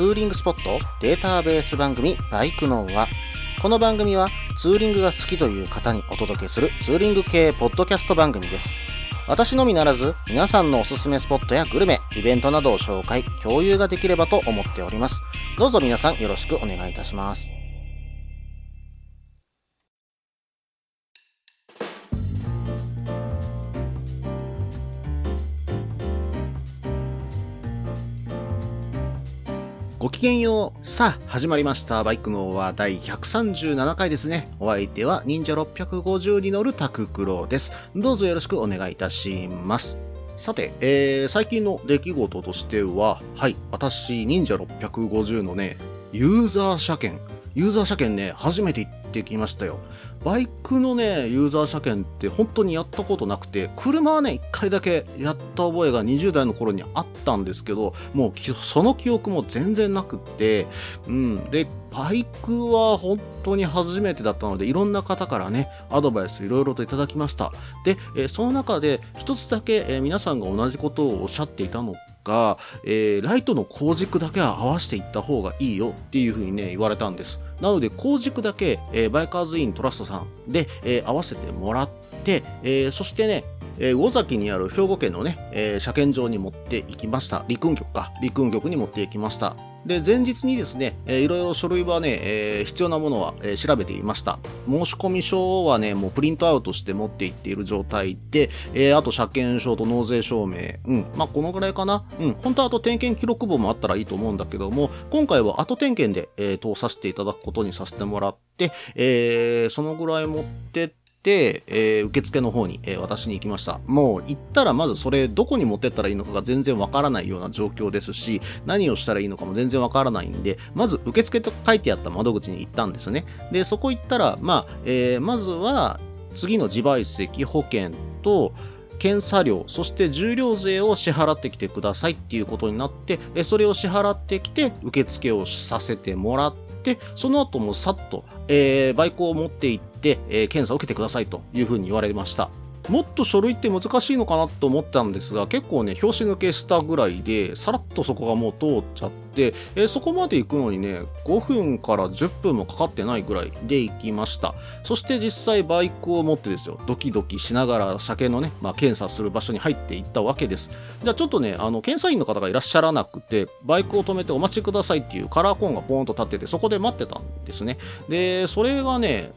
ツーリングスポットデータベース番組バイクノーはこの番組はツーリングが好きという方にお届けするツーリング系ポッドキャスト番組です。私のみならず皆さんのおすすめスポットやグルメ、イベントなどを紹介、共有ができればと思っております。どうぞ皆さんよろしくお願いいたします。きげんよう。さあ、始まりました。バイクの話第137回ですね。お相手は忍者650に乗るタククロです。どうぞよろしくお願いいたします。さて、えー、最近の出来事としては、はい、私、忍者650のね、ユーザー車検、ユーザー車検ね、初めて行ってきましたよ。バイクのね、ユーザー車検って本当にやったことなくて、車はね、一回だけやった覚えが20代の頃にあったんですけど、もうその記憶も全然なくって、うん。で、バイクは本当に初めてだったので、いろんな方からね、アドバイスいろいろといただきました。で、えその中で一つだけ、え皆さんが同じことをおっしゃっていたのが、えーライトの光軸だけは合わせていった方がいいよっていうふうにね、言われたんです。なので、光軸だけ、えーバイカーズイントラストさんで、えー合わせてもらって、えーそしてね、えー魚崎にある兵庫県のね、えー車検場に持っていきました。陸運局か。陸運局に持っていきました。で、前日にですね、えーいろいろ書類はね、えー必要なものは、えー調べていました。申込書はね、もうプリントアウトして持って行っている状態で、えーあと車検証と納税証明。うん。まあ、このぐらいかな。うん。本当はあと点検記録簿もあったらいいと思うんだけども、今回は後点検で、えー通させていただくことにさせてもらって、えーそのぐらい持ってって、で、えー受付の方に、えー渡しに行きました。もう行ったらまずそれどこに持ってったらいいのかが全然わからないような状況ですし、何をしたらいいのかも全然わからないんで、まず受付と書いてあった窓口に行ったんですね。で、そこ行ったら、まあ、えーまずは次の自賠責保険と、検査料、そして重量税を支払ってきてくださいっていうことになって、えそれを支払ってきて受付をさせてもらって、その後もさっと、えーバイクを持って行って、えー検査を受けてくださいというふうに言われました。もっと書類って難しいのかなと思ったんですが、結構ね、拍子抜けしたぐらいで、さらっとそこがもう通っちゃって、えーそこまで行くのにね、5分から10分もかかってないぐらいで行きました。そして実際バイクを持ってですよ、ドキドキしながら車検のね、まあ、検査する場所に入っていったわけです。じゃあちょっとね、あの、検査員の方がいらっしゃらなくて、バイクを止めてお待ちくださいっていうカラーコーンがポーンと立ってて、そこで待ってたんですね。で、それがね、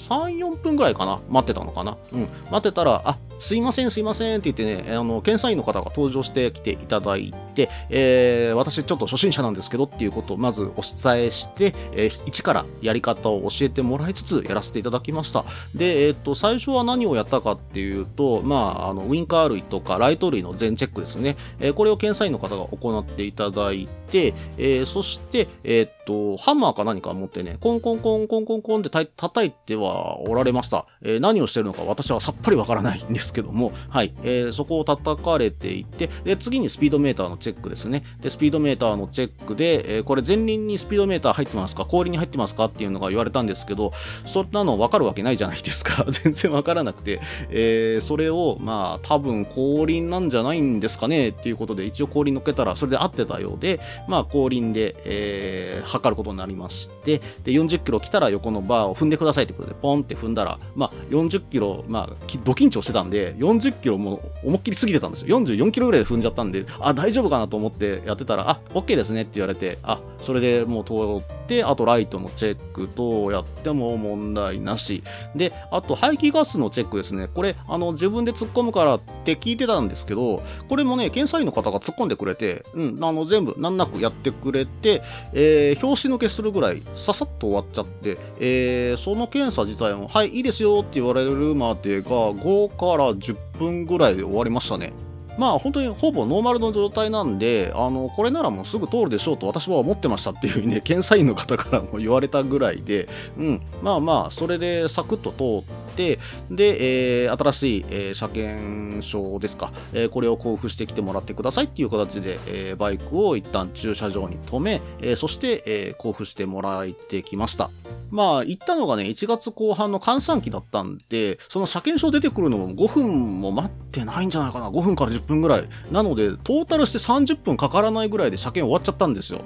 3、4分ぐらいかな待ってたのかなうん。待ってたら、あ、すいません、すいませんって言ってね、あの、検査員の方が登場してきていただいて、えー私ちょっと初心者なんですけどっていうことをまずお伝えして、えー一からやり方を教えてもらいつつやらせていただきました。で、えっ、と、最初は何をやったかっていうと、まあ、あの、ウインカー類とかライト類の全チェックですね。えーこれを検査員の方が行っていただいて、えーそして、えっ、と、ハンマーか何か持ってね、コンコンコンコンコンコンって叩いてはおられました。えー何をしてるのか私はさっぱりわからないんですけども、はい、えーそこを叩かれていて、で、次にスピードメーターのチェックですね。で、スピードメーターのチェックで、えーこれ前輪にスピードメーター入ってますか後輪に入ってますかっていうのが言われたんですけど、そんなの分かるわけないじゃないですか。全然分からなくて、えーそれを、まあ、多分後輪なんじゃないんですかねっていうことで、一応後輪乗っけたら、それで合ってたようで、まあ、後輪で、えー測ることになりまして、で、40キロ来たら横のバーを踏んでくださいってことで、ポンって踏んだら、まあ、40キロ、まあ、ド緊張してたんで、40キロも思いっきり過ぎてたんですよ。44キロぐらいで踏んじゃったんで、あ、大丈夫かなと思ってやってたら、あ、OK ですねって言われて、あ、それでもう通って、あとライトのチェックとやっても問題なし。で、あと排気ガスのチェックですね。これ、あの、自分で突っ込むからって聞いてたんですけど、これもね、検査員の方が突っ込んでくれて、うん、あの、全部難なくやってくれて、えー、表紙抜けするぐらい、ささっと終わっちゃって、えー、その検査自体も、はい、いいですよって言われるまでが、5から10分ぐらいで終わりましたね。まあ本当にほぼノーマルの状態なんで、あの、これならもうすぐ通るでしょうと私は思ってましたっていうふうにね、検査員の方からも言われたぐらいで、うん、まあまあ、それでサクッと通って、で、えー新しい、えー車検証ですか、えーこれを交付してきてもらってくださいっていう形で、えーバイクを一旦駐車場に止め、えーそして、えー交付してもらってきました。まあ、行ったのがね、1月後半の閑散期だったんで、その車検証出てくるのも5分も待ってないんじゃないかな。5分から10分ぐらい。なので、トータルして30分かからないぐらいで車検終わっちゃったんですよ。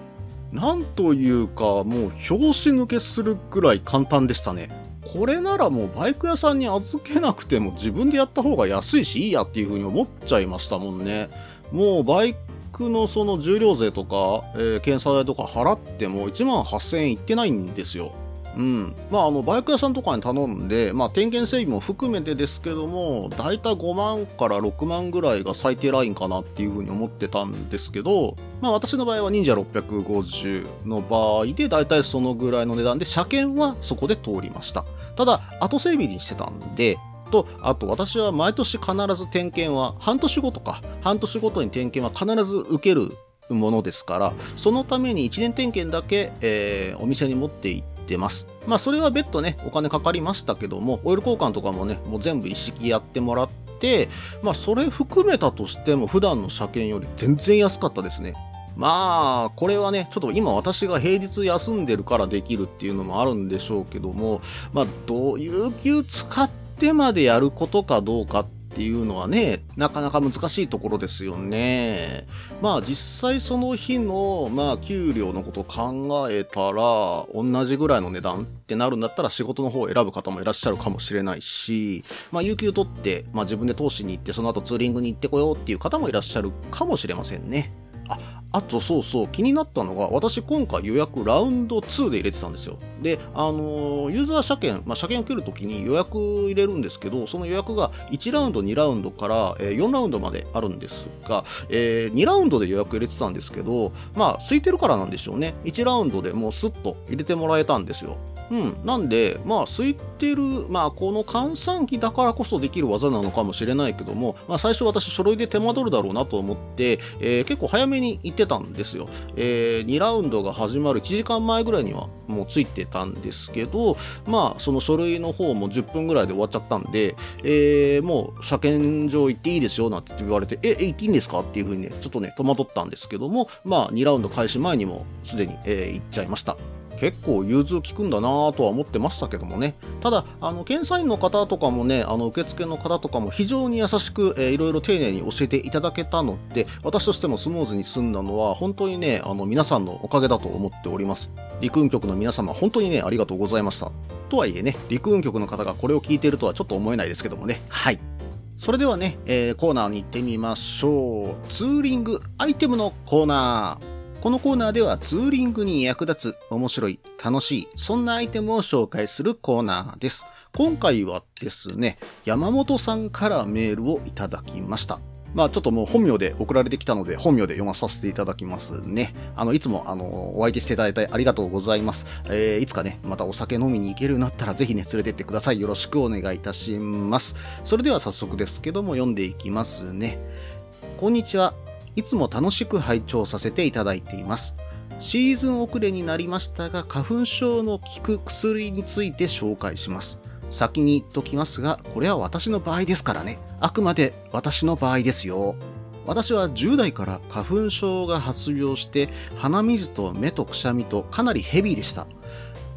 なんというか、もう拍子抜けするくらい簡単でしたね。これならもうバイク屋さんに預けなくても自分でやった方が安いしいいやっていう風に思っちゃいましたもんね。もうバイクのその重量税とか、えー、検査代とか払っても1万8000円いってないんですよ。うん。まあ、あの、バイク屋さんとかに頼んで、まあ、点検整備も含めてですけども、だいたい5万から6万ぐらいが最低ラインかなっていうふうに思ってたんですけど、まあ、私の場合は忍者650の場合で、だいたいそのぐらいの値段で、車検はそこで通りました。ただ、後整備にしてたんで、と、あと私は毎年必ず点検は、半年後とか、半年ごとに点検は必ず受けるものですから、そのために1年点検だけ、えー、お店に持って行って、ます。まあそれは別途ね、お金かかりましたけども、オイル交換とかもね、もう全部一式やってもらって、まあそれ含めたとしても普段の車検より全然安かったですね。まあ、これはね、ちょっと今私が平日休んでるからできるっていうのもあるんでしょうけども、まあ、どう有給使ってまでやることかどうかっていうのはね、なかなか難しいところですよね。まあ実際その日の、まあ給料のことを考えたら、同じぐらいの値段ってなるんだったら仕事の方を選ぶ方もいらっしゃるかもしれないし、まあ有給取って、まあ自分で投資に行ってその後ツーリングに行ってこようっていう方もいらっしゃるかもしれませんね。あ、あとそうそう、気になったのが、私今回予約ラウンド2で入れてたんですよ。で、あの、ユーザー車検、まあ、車検受けるときに予約入れるんですけど、その予約が1ラウンド、2ラウンドから、えー、4ラウンドまであるんですが、えー、2ラウンドで予約入れてたんですけど、まあ、空いてるからなんでしょうね。1ラウンドでもうスッと入れてもらえたんですよ。うん。なんで、まあ、空いてる、まあ、この換算機だからこそできる技なのかもしれないけども、まあ、最初私書類で手間取るだろうなと思って、えー、結構早めに行ってたんですよ。えー、2ラウンドが始まる1時間前ぐらいにはもうついてたんですけど、まあ、その書類の方も10分ぐらいで終わっちゃったんで、えー、もう車検場行っていいですよ、なんて言われて、え、え、行っていいんですか？っていうふうにね、ちょっとね、戸惑ったんですけども、まあ、2ラウンド開始前にもすでに、えー、行っちゃいました。結構融通効くんだなとは思ってましたけどもね。ただ、あの、検査員の方とかもね、あの、受付の方とかも非常に優しく、えー、いろいろ丁寧に教えていただけたので、私としてもスムーズに済んだのは、本当にね、あの、皆さんのおかげだと思っております。陸運局の皆様、本当にね、ありがとうございました。とはいえね、陸運局の方がこれを聞いているとはちょっと思えないですけどもね。はい。それではね、えー、コーナーに行ってみましょう。ツーリングアイテムのコーナー。このコーナーではツーリングに役立つ、面白い、楽しい、そんなアイテムを紹介するコーナーです。今回はですね、山本さんからメールをいただきました。まあちょっともう本名で送られてきたので本名で読まさせていただきますね。あの、いつもあの、お相手していただいてありがとうございます。えー、いつかね、またお酒飲みに行けるようになったらぜひね、連れてってください。よろしくお願いいたします。それでは早速ですけども読んでいきますね。こんにちは。いつも楽しく拝聴させていただいています。シーズン遅れになりましたが、花粉症の効く薬について紹介します。先に言っときますが、これは私の場合ですからね。あくまで私の場合ですよ。私は10代から花粉症が発病して、鼻水と目とくしゃみとかなりヘビーでした。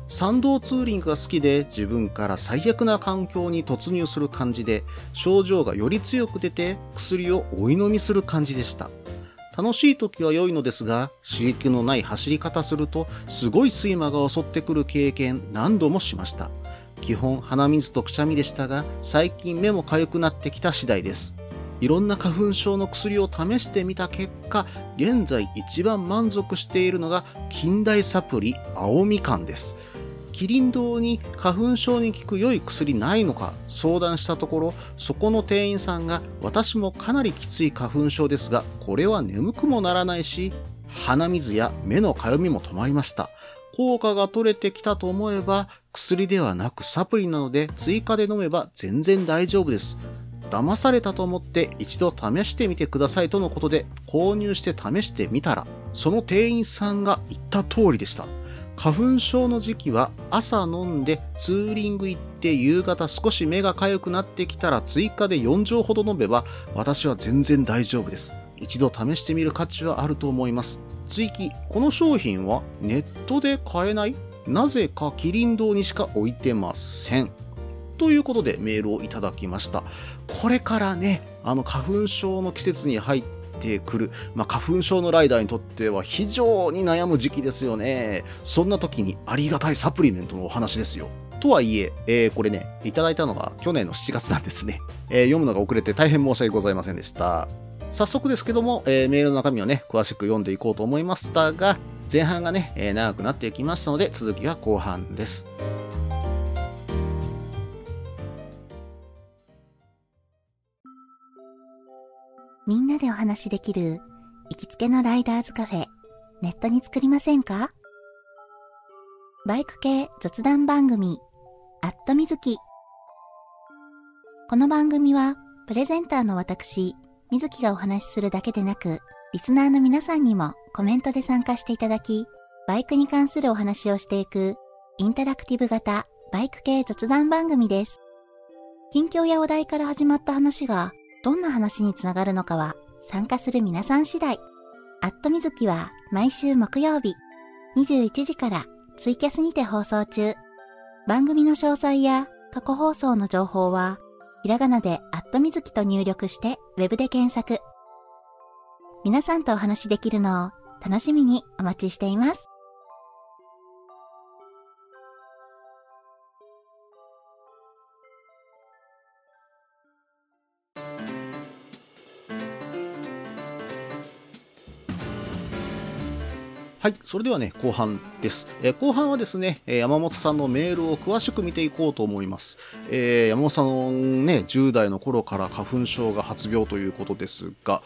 参道ツーリングが好きで自分から最悪な環境に突入する感じで症状がより強く出て薬を追い飲みする感じでした。楽しい時は良いのですが、刺激のない走り方すると、すごい睡魔が襲ってくる経験何度もしました。基本鼻水とくしゃみでしたが、最近目も痒くなってきた次第です。いろんな花粉症の薬を試してみた結果、現在一番満足しているのが近代サプリ青みかんです。キリン堂に花粉症に効く良い薬ないのか相談したところ、そこの店員さんが私もかなりきつい花粉症ですが、これは眠くもならないし、鼻水や目のかゆみも止まりました。効果が取れてきたと思えば、薬ではなくサプリなので追加で飲めば全然大丈夫です。騙されたと思って一度試してみてくださいとのことで購入して試してみたら、その店員さんが言った通りでした。花粉症の時期は朝飲んでツーリング行って夕方少し目が痒くなってきたら追加で4錠ほど飲めば私は全然大丈夫です。一度試してみる価値はあると思います。追記、この商品はネットで買えない？なぜかキリン堂にしか置いてません。ということでメールをいただきました。これからね、あの花粉症の季節に入ってくる。まあ、花粉症のライダーにとっては非常に悩む時期ですよね。そんな時にありがたいサプリメントのお話ですよ。とはいえ、えー、これね、いただいたのが去年の7月なんですね。えー、読むのが遅れて大変申し訳ございませんでした。早速ですけども、えー、メールの中身をね、詳しく読んでいこうと思いましたが、前半がね、え、長くなっていきましたので、続きは後半です。みんなでお話しできる行きつけのライダーズカフェ、ネットに作りませんか？バイク系雑談番組、アットみずき。この番組は、プレゼンターの私、みずきがお話しするだけでなく、リスナーの皆さんにもコメントで参加していただき、バイクに関するお話をしていく、インタラクティブ型バイク系雑談番組です。近況やお題から始まった話が、どんな話につながるのかは、参加する皆さん次第。アットみずきは毎週木曜日、21時からツイキャスにて放送中。番組の詳細や過去放送の情報は、ひらがなでアットみずきと入力してウェブで検索。皆さんとお話しできるのを楽しみにお待ちしています。はい、それではね、後半です。えー、後半はですね、山本さんのメールを詳しく見ていこうと思います。えー、山本さんね、10代の頃から花粉症が発病ということですが、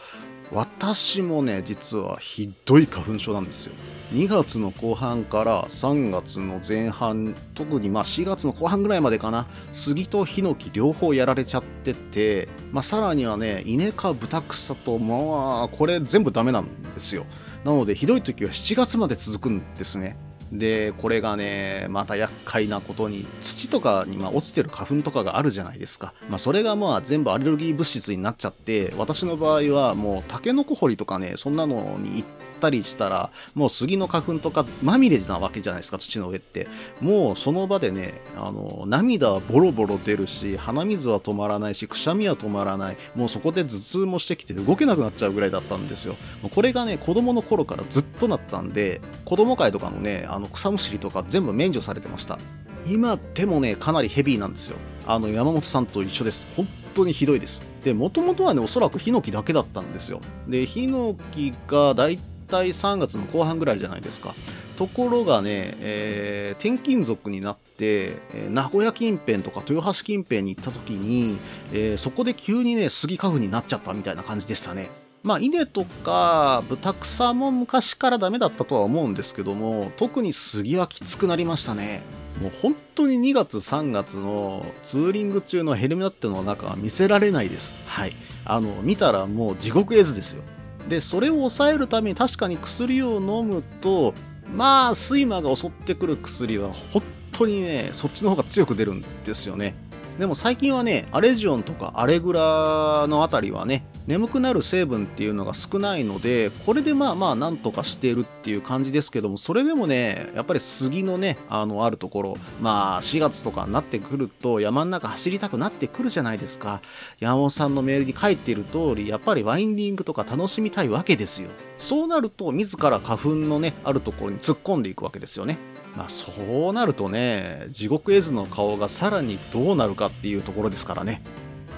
私もね、実はひどい花粉症なんですよ。2月の後半から3月の前半、特にまあ4月の後半ぐらいまでかな、杉とヒノキ両方やられちゃってて、まあさらにはね、稲か豚草と、まあこれ全部ダメなんですよ。なのでひどい時は7月まで続くんですね。で、これがね、また厄介なことに、土とかにま落ちてる花粉とかがあるじゃないですか。まあ、それがまあ全部アレルギー物質になっちゃって、私の場合はもうタケノコ掘りとかね、そんなのに行ってったりしたら、もう杉の花粉とかまみれなわけじゃないですか、土の上って。もうその場でね、あの、涙はボロボロ出るし、鼻水は止まらないし、くしゃみは止まらない。もうそこで頭痛もしてきて動けなくなっちゃうぐらいだったんですよ。これがね、子供の頃からずっとなったんで、子供会とかのね、あの草むしりとか全部免除されてました。今でもね、かなりヘビーなんですよ。あの、山本さんと一緒です。本当にひどいです。で、もともとはね、おそらくヒノキだけだったんですよ。で、ヒノキがだい体3月の後半ぐらいじゃないですか。ところがね、えー、転勤族になって、えー、名古屋近辺とか豊橋近辺に行った時に、えー、そこで急にね、スギ花粉になっちゃったみたいな感じでしたね。まあ、稲とか豚草も昔からダメだったとは思うんですけども、特に杉はきつくなりましたね。もう本当に2月3月のツーリング中のヘルメットの中は見せられないです。はい。あの、見たらもう地獄絵図ですよ。でそれを抑えるために確かに薬を飲むとまあ睡魔が襲ってくる薬は本当にねそっちの方が強く出るんですよね。でも最近はね、アレジオンとかアレグラのあたりはね、眠くなる成分っていうのが少ないので、これでまあまあなんとかしてるっていう感じですけども、それでもね、やっぱり杉のね、あの、あるところ、まあ4月とかになってくると山の中走りたくなってくるじゃないですか。山本さんのメールに書いてる通り、やっぱりワインディングとか楽しみたいわけですよ。そうなると、自ら花粉のね、あるところに突っ込んでいくわけですよね。まあそうなるとね、地獄絵図の顔がさらにどうなるかっていうところですからね。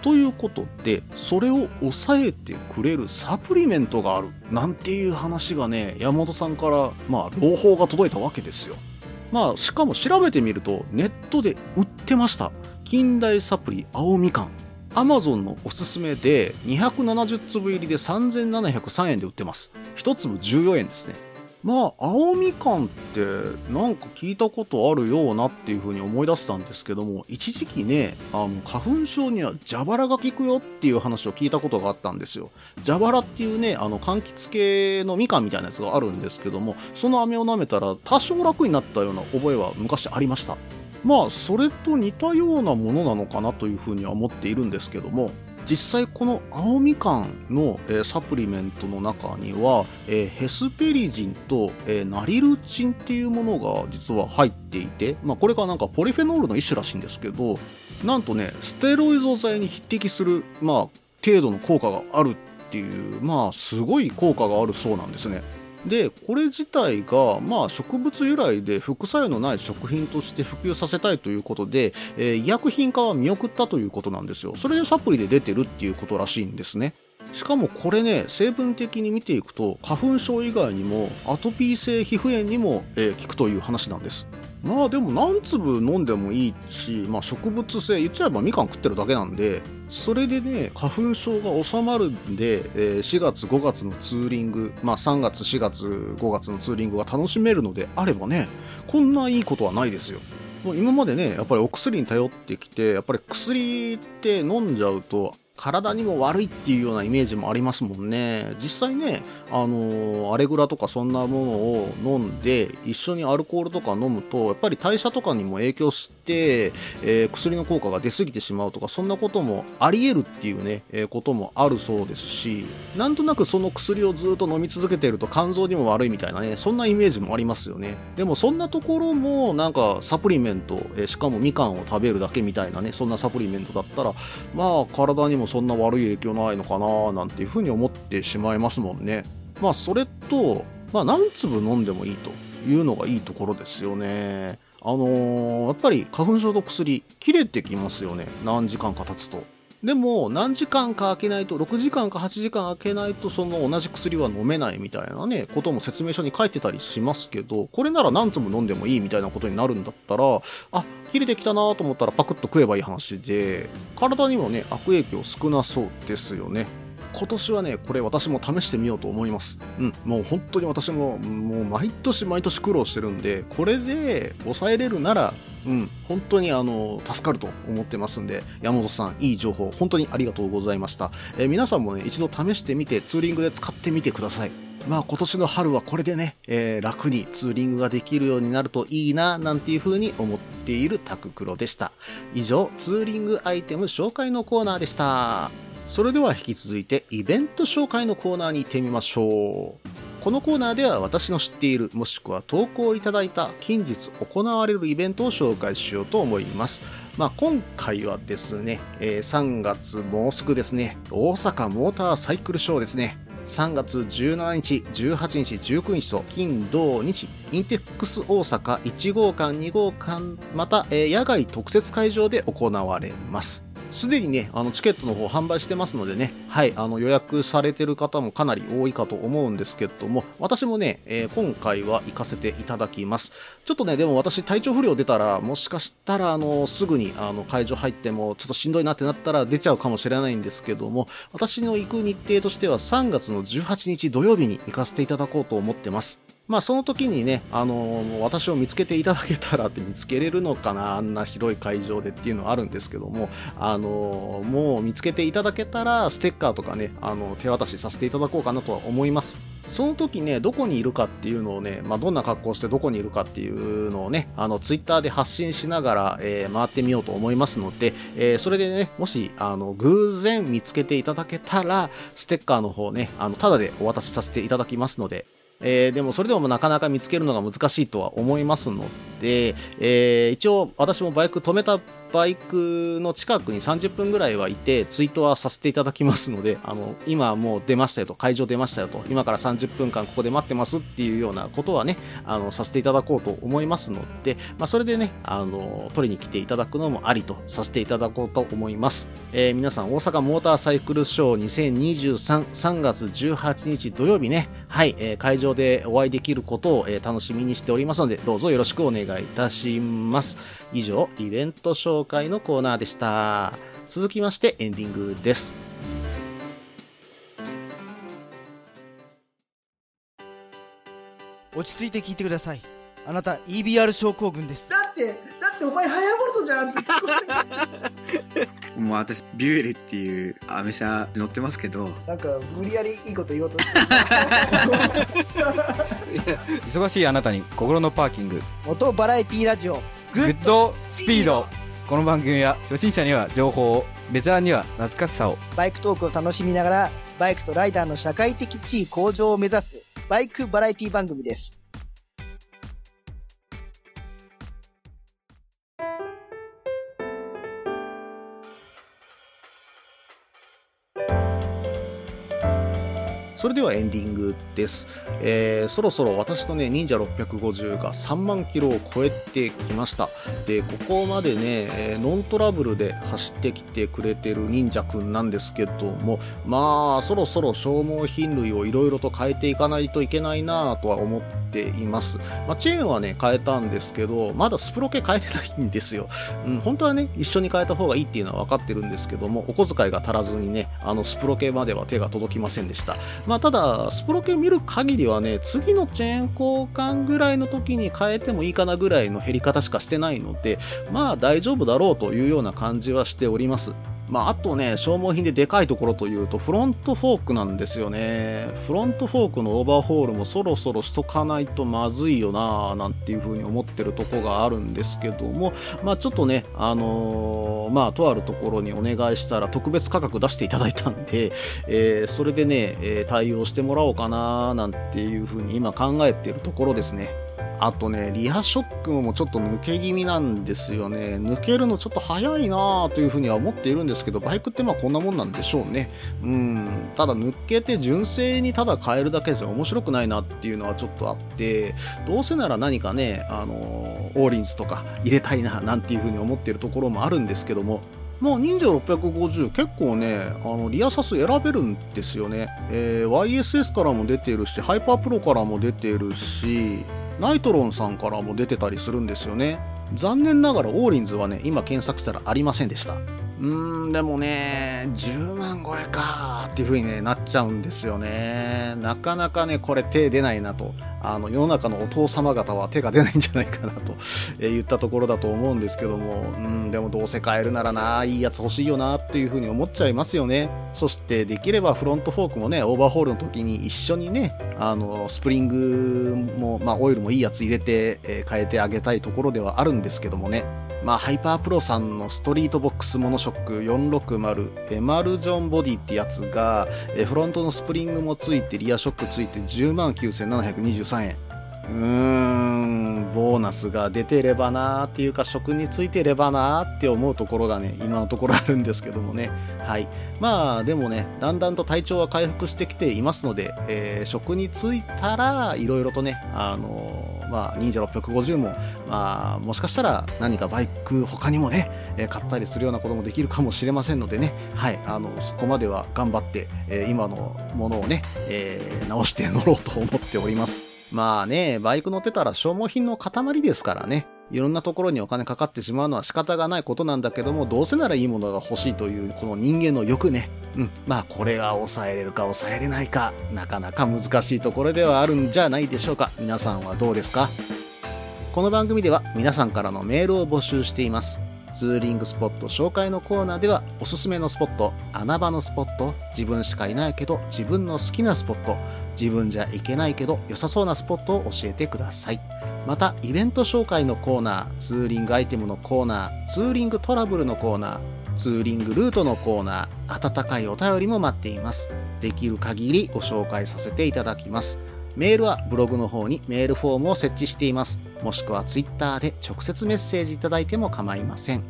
ということで、それを抑えてくれるサプリメントがある。なんていう話がね、山本さんから、まあ、朗報が届いたわけですよ。まあ、しかも調べてみると、ネットで売ってました。近代サプリ青みかん。アマゾンのおすすめで270粒入りで3703円で売ってます。1粒14円ですね。まあ青みかんってなんか聞いたことあるようなっていうふうに思い出したんですけども一時期ねあの花粉症には蛇腹が効くよっていう話を聞いたことがあったんですよ。蛇腹っていうねあの柑橘系のみかんみたいなやつがあるんですけどもその飴を舐めたら多少楽になったような覚えは昔ありました。まあそれと似たようなものなのかなというふうには思っているんですけども実際この青みかんの、えー、サプリメントの中には、えー、ヘスペリジンと、えー、ナリルチンっていうものが実は入っていて、まあ、これがなんかポリフェノールの一種らしいんですけどなんとねステロイド剤に匹敵する、まあ、程度の効果があるっていうまあすごい効果があるそうなんですね。でこれ自体が、まあ、植物由来で副作用のない食品として普及させたいということで、えー、医薬品化は見送ったということなんですよ。それでサプリで出てるっていうことらしいんですね。しかもこれね成分的に見ていくと花粉症以外にもアトピー性皮膚炎にも、えー、効くという話なんです。まあでも何粒飲んでもいいし、まあ、植物性言っちゃえばみかん食ってるだけなんでそれでね花粉症が収まるんで、えー、4月5月のツーリングまあ3月4月5月のツーリングが楽しめるのであればねこんないいことはないですよ。もう今までねやっぱりお薬に頼ってきてやっぱり薬って飲んじゃうと体にも悪いっていうようなイメージもありますもんね。実際ねあのアレグラとかそんなものを飲んで一緒にアルコールとか飲むとやっぱり代謝とかにも影響して、えー、薬の効果が出過ぎてしまうとかそんなこともあり得るっていうね、えー、こともあるそうですしなんとなくその薬をずっと飲み続けていると肝臓にも悪いみたいなねそんなイメージもありますよねでもそんなところもなんかサプリメント、えー、しかもみかんを食べるだけみたいなねそんなサプリメントだったらまあ体にもそんな悪い影響ないのかななんていうふうに思ってしまいますもんねまあそれと、まあ、何粒飲んでもいいというのがいいところですよね。あのー、やっぱり花粉症の薬切れてきますよね何時間か経つと。でも何時間か空けないと6時間か8時間空けないとその同じ薬は飲めないみたいなねことも説明書に書いてたりしますけどこれなら何粒飲んでもいいみたいなことになるんだったらあ切れてきたなと思ったらパクッと食えばいい話で体にもね悪影響少なそうですよね今年はね、これ私も試してみようと思います。うん、もう本当に私も、もう毎年毎年苦労してるんで、これで抑えれるなら、うん、本当にあの、助かると思ってますんで、山本さん、いい情報、本当にありがとうございました。えー、皆さんもね、一度試してみて、ツーリングで使ってみてください。まあ今年の春はこれでね、えー、楽にツーリングができるようになるといいな、なんていう風に思っているタククロでした。以上、ツーリングアイテム紹介のコーナーでした。それでは引き続いてイベント紹介のコーナーに行ってみましょう。このコーナーでは私の知っているもしくは投稿いただいた近日行われるイベントを紹介しようと思います。まあ、今回はですね、えー、3月もうすぐですね大阪モーターサイクルショーですね。3月17日、18日、19日と金、土、日、インテックス大阪1号館、2号館、また、えー、野外特設会場で行われます。すでにね、あのチケットの方販売してますのでね、はい、あの予約されてる方もかなり多いかと思うんですけども、私もね、えー、今回は行かせていただきます。ちょっとね、でも私体調不良出たら、もしかしたら、あの、すぐにあの会場入っても、ちょっとしんどいなってなったら出ちゃうかもしれないんですけども、私の行く日程としては3月の18日土曜日に行かせていただこうと思ってます。まあその時にね、あのー、私を見つけていただけたらって見つけれるのかな、あんな広い会場でっていうのはあるんですけども、あのー、もう見つけていただけたら、ステッカーとかね、あの、手渡しさせていただこうかなとは思います。その時ね、どこにいるかっていうのをね、まあ、どんな格好してどこにいるかっていうのをね、あの、ツイッターで発信しながら、えー、回ってみようと思いますので、えー、それでね、もし、あの、偶然見つけていただけたら、ステッカーの方ね、あの、ただでお渡しさせていただきますので、えー、でもそれでもなかなか見つけるのが難しいとは思いますので、えー、一応私もバイク止めたバイクの近くに30分ぐらいはいて、ツイートはさせていただきますので、あの、今もう出ましたよと、会場出ましたよと、今から30分間ここで待ってますっていうようなことはね、あの、させていただこうと思いますので、まあ、それでね、あの、取りに来ていただくのもありとさせていただこうと思います。えー、皆さん、大阪モーターサイクルショー2023、3月18日土曜日ね、はい、えー、会場でお会いできることを、えー、楽しみにしておりますので、どうぞよろしくお願いいたします。以上、イベント紹介のコーナーでした。続きましてエンディングです。落ち着いて聞いてください。あなた EBR 症候群です。だって、だってお前ハヤボルトじゃんって。もう私、ビュエルっていうアメ車乗ってますけど。なんか、無理やりいいこと言おうとして忙しいあなたに心のパーキング。元バラエティラジオ、グッドスピード。この番組は初心者には情報を、ベテランには懐かしさを。バイクトークを楽しみながら、バイクとライダーの社会的地位向上を目指す、バイクバラエティ番組です。それではエンディングです。えーそろそろ私のね、忍者650が3万キロを超えてきました。で、ここまでね、えーノントラブルで走ってきてくれてる忍者くんなんですけども、まあ、そろそろ消耗品類をいろいろと変えていかないといけないなぁとは思っています。まあ、チェーンはね、変えたんですけど、まだスプロケ変えてないんですよ。うん、本当はね、一緒に変えた方がいいっていうのは分かってるんですけども、お小遣いが足らずにね、あの、スプロケまでは手が届きませんでした。ま、まただ、スプロケ見る限りはね、次のチェーン交換ぐらいの時に変えてもいいかなぐらいの減り方しかしてないので、まあ、大丈夫だろうというような感じはしております。まあ、あとね、消耗品ででかいところというと、フロントフォークなんですよね。フロントフォークのオーバーホールもそろそろしとかないとまずいよなぁ、なんていうふうに思ってるとこがあるんですけども、まあ、ちょっとね、あのーまあ、とあるところにお願いしたら特別価格出していただいたんで、えーそれでね、えー対応してもらおうかななんていうふうに今考えてるところですね。あとね、リアショックもちょっと抜け気味なんですよね。抜けるのちょっと早いなぁというふうには思っているんですけど、バイクってまあこんなもんなんでしょうね。うん。ただ抜けて純正にただ変えるだけじゃ面白くないなっていうのはちょっとあって、どうせなら何かね、あのーオーリンズとか入れたいななんていうふうに思っているところもあるんですけども、もう Ninja650結構ねあのリアサス選べるんですよね、えー YSS からも出てるしハイパープロからも出てるしナイトロンさんからも出てたりするんですよね。残念ながらオーリンズはね今検索したらありませんでした。うんでもね10万超えかっていう風に、ね、なっちゃうんですよね。なかなかねこれ手出ないなと。あの世の中のお父様方は手が出ないんじゃないかなと、えー言ったところだと思うんですけども。うんでもどうせ買えるならないいやつ欲しいよなっていう風に思っちゃいますよね。そしてできればフロントフォークもねオーバーホールの時に一緒にねあのスプリングも、まあ、オイルもいいやつ入れて、えー変えてあげたいところではあるんですけどもね。まあ、ハイパープロさんのストリートボックスモノショック460エマルジョンボディってやつがえフロントのスプリングもついてリアショックついて10万9723円。うーんボーナスが出てればなーっていうか職についてればなーって思うところがね。今のところあるんですけどもね。はい。まあでもねだんだんと体調は回復してきていますので、えー職についたらいろいろとねあのーまあ Ninja650もまあもしかしたら何かバイク他にもね、え買ったりするようなこともできるかもしれませんのでねはいあのそこまでは頑張って、え今のものをね、えー直して乗ろうと思っておりますまあね、バイク乗ってたら消耗品の塊ですからね。いろんなところにお金かかってしまうのは仕方がないことなんだけども、どうせならいいものが欲しいという、この人間の欲ね。うん。まあ、これが抑えれるか抑えれないか、なかなか難しいところではあるんじゃないでしょうか。皆さんはどうですか？この番組では皆さんからのメールを募集しています。ツーリングスポット紹介のコーナーではおすすめのスポット、穴場のスポット、自分しかいないけど自分の好きなスポット、自分じゃいけないけど良さそうなスポットを教えてください。また、イベント紹介のコーナー、ツーリングアイテムのコーナー、ツーリングトラブルのコーナー、ツーリングルートのコーナー、温かいお便りも待っています。できる限りご紹介させていただきます。メールはブログの方にメールフォームを設置しています。もしくはツイッターで直接メッセージいただいても構いません。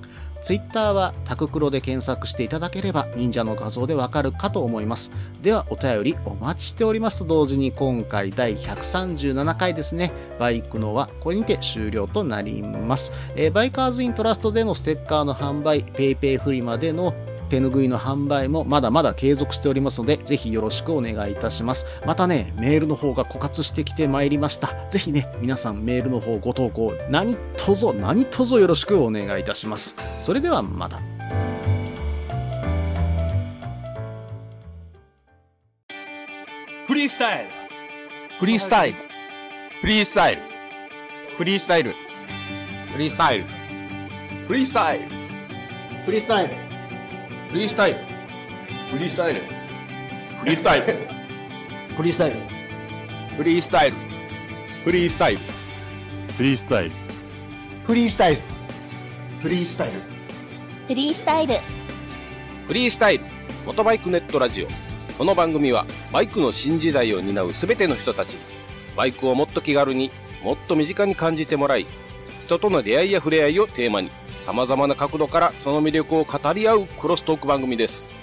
Twitter はタククロで検索していただければ忍者の画像でわかるかと思います。ではお便りお待ちしておりますと同時に今回第137回ですね、バイクのはこれにて終了となります。えーバイカーズイントラストでのステッカーの販売、PayPay フリマでの手ぬぐいの販売もまだまだ継続しておりますので、ぜひよろしくお願いいたします。またね、メールの方が枯渇してきてまいりました。ぜひね、皆さんメールの方ご投稿、何卒何卒よろしくお願いいたします。それではまた。フリースタイルフリースタイル。フリースタイル。フリースタイル。フリースタイル。フリースタイル。フリースタイル。フリースタイル。フリースタイル。フリースタイル。フリースタイル。フリースタイル。フリースタイル。フリースタイル。フリースタイル。フリースタイル。フリースタイル。フリースタイル、モトバイクネットラジオ。この番組は、バイクの新時代を担うすべての人たちに、バイクをもっと気軽に、もっと身近に感じてもらい、人との出会いや触れ合いをテーマに、様々な角度からその魅力を語り合うクロストーク番組です。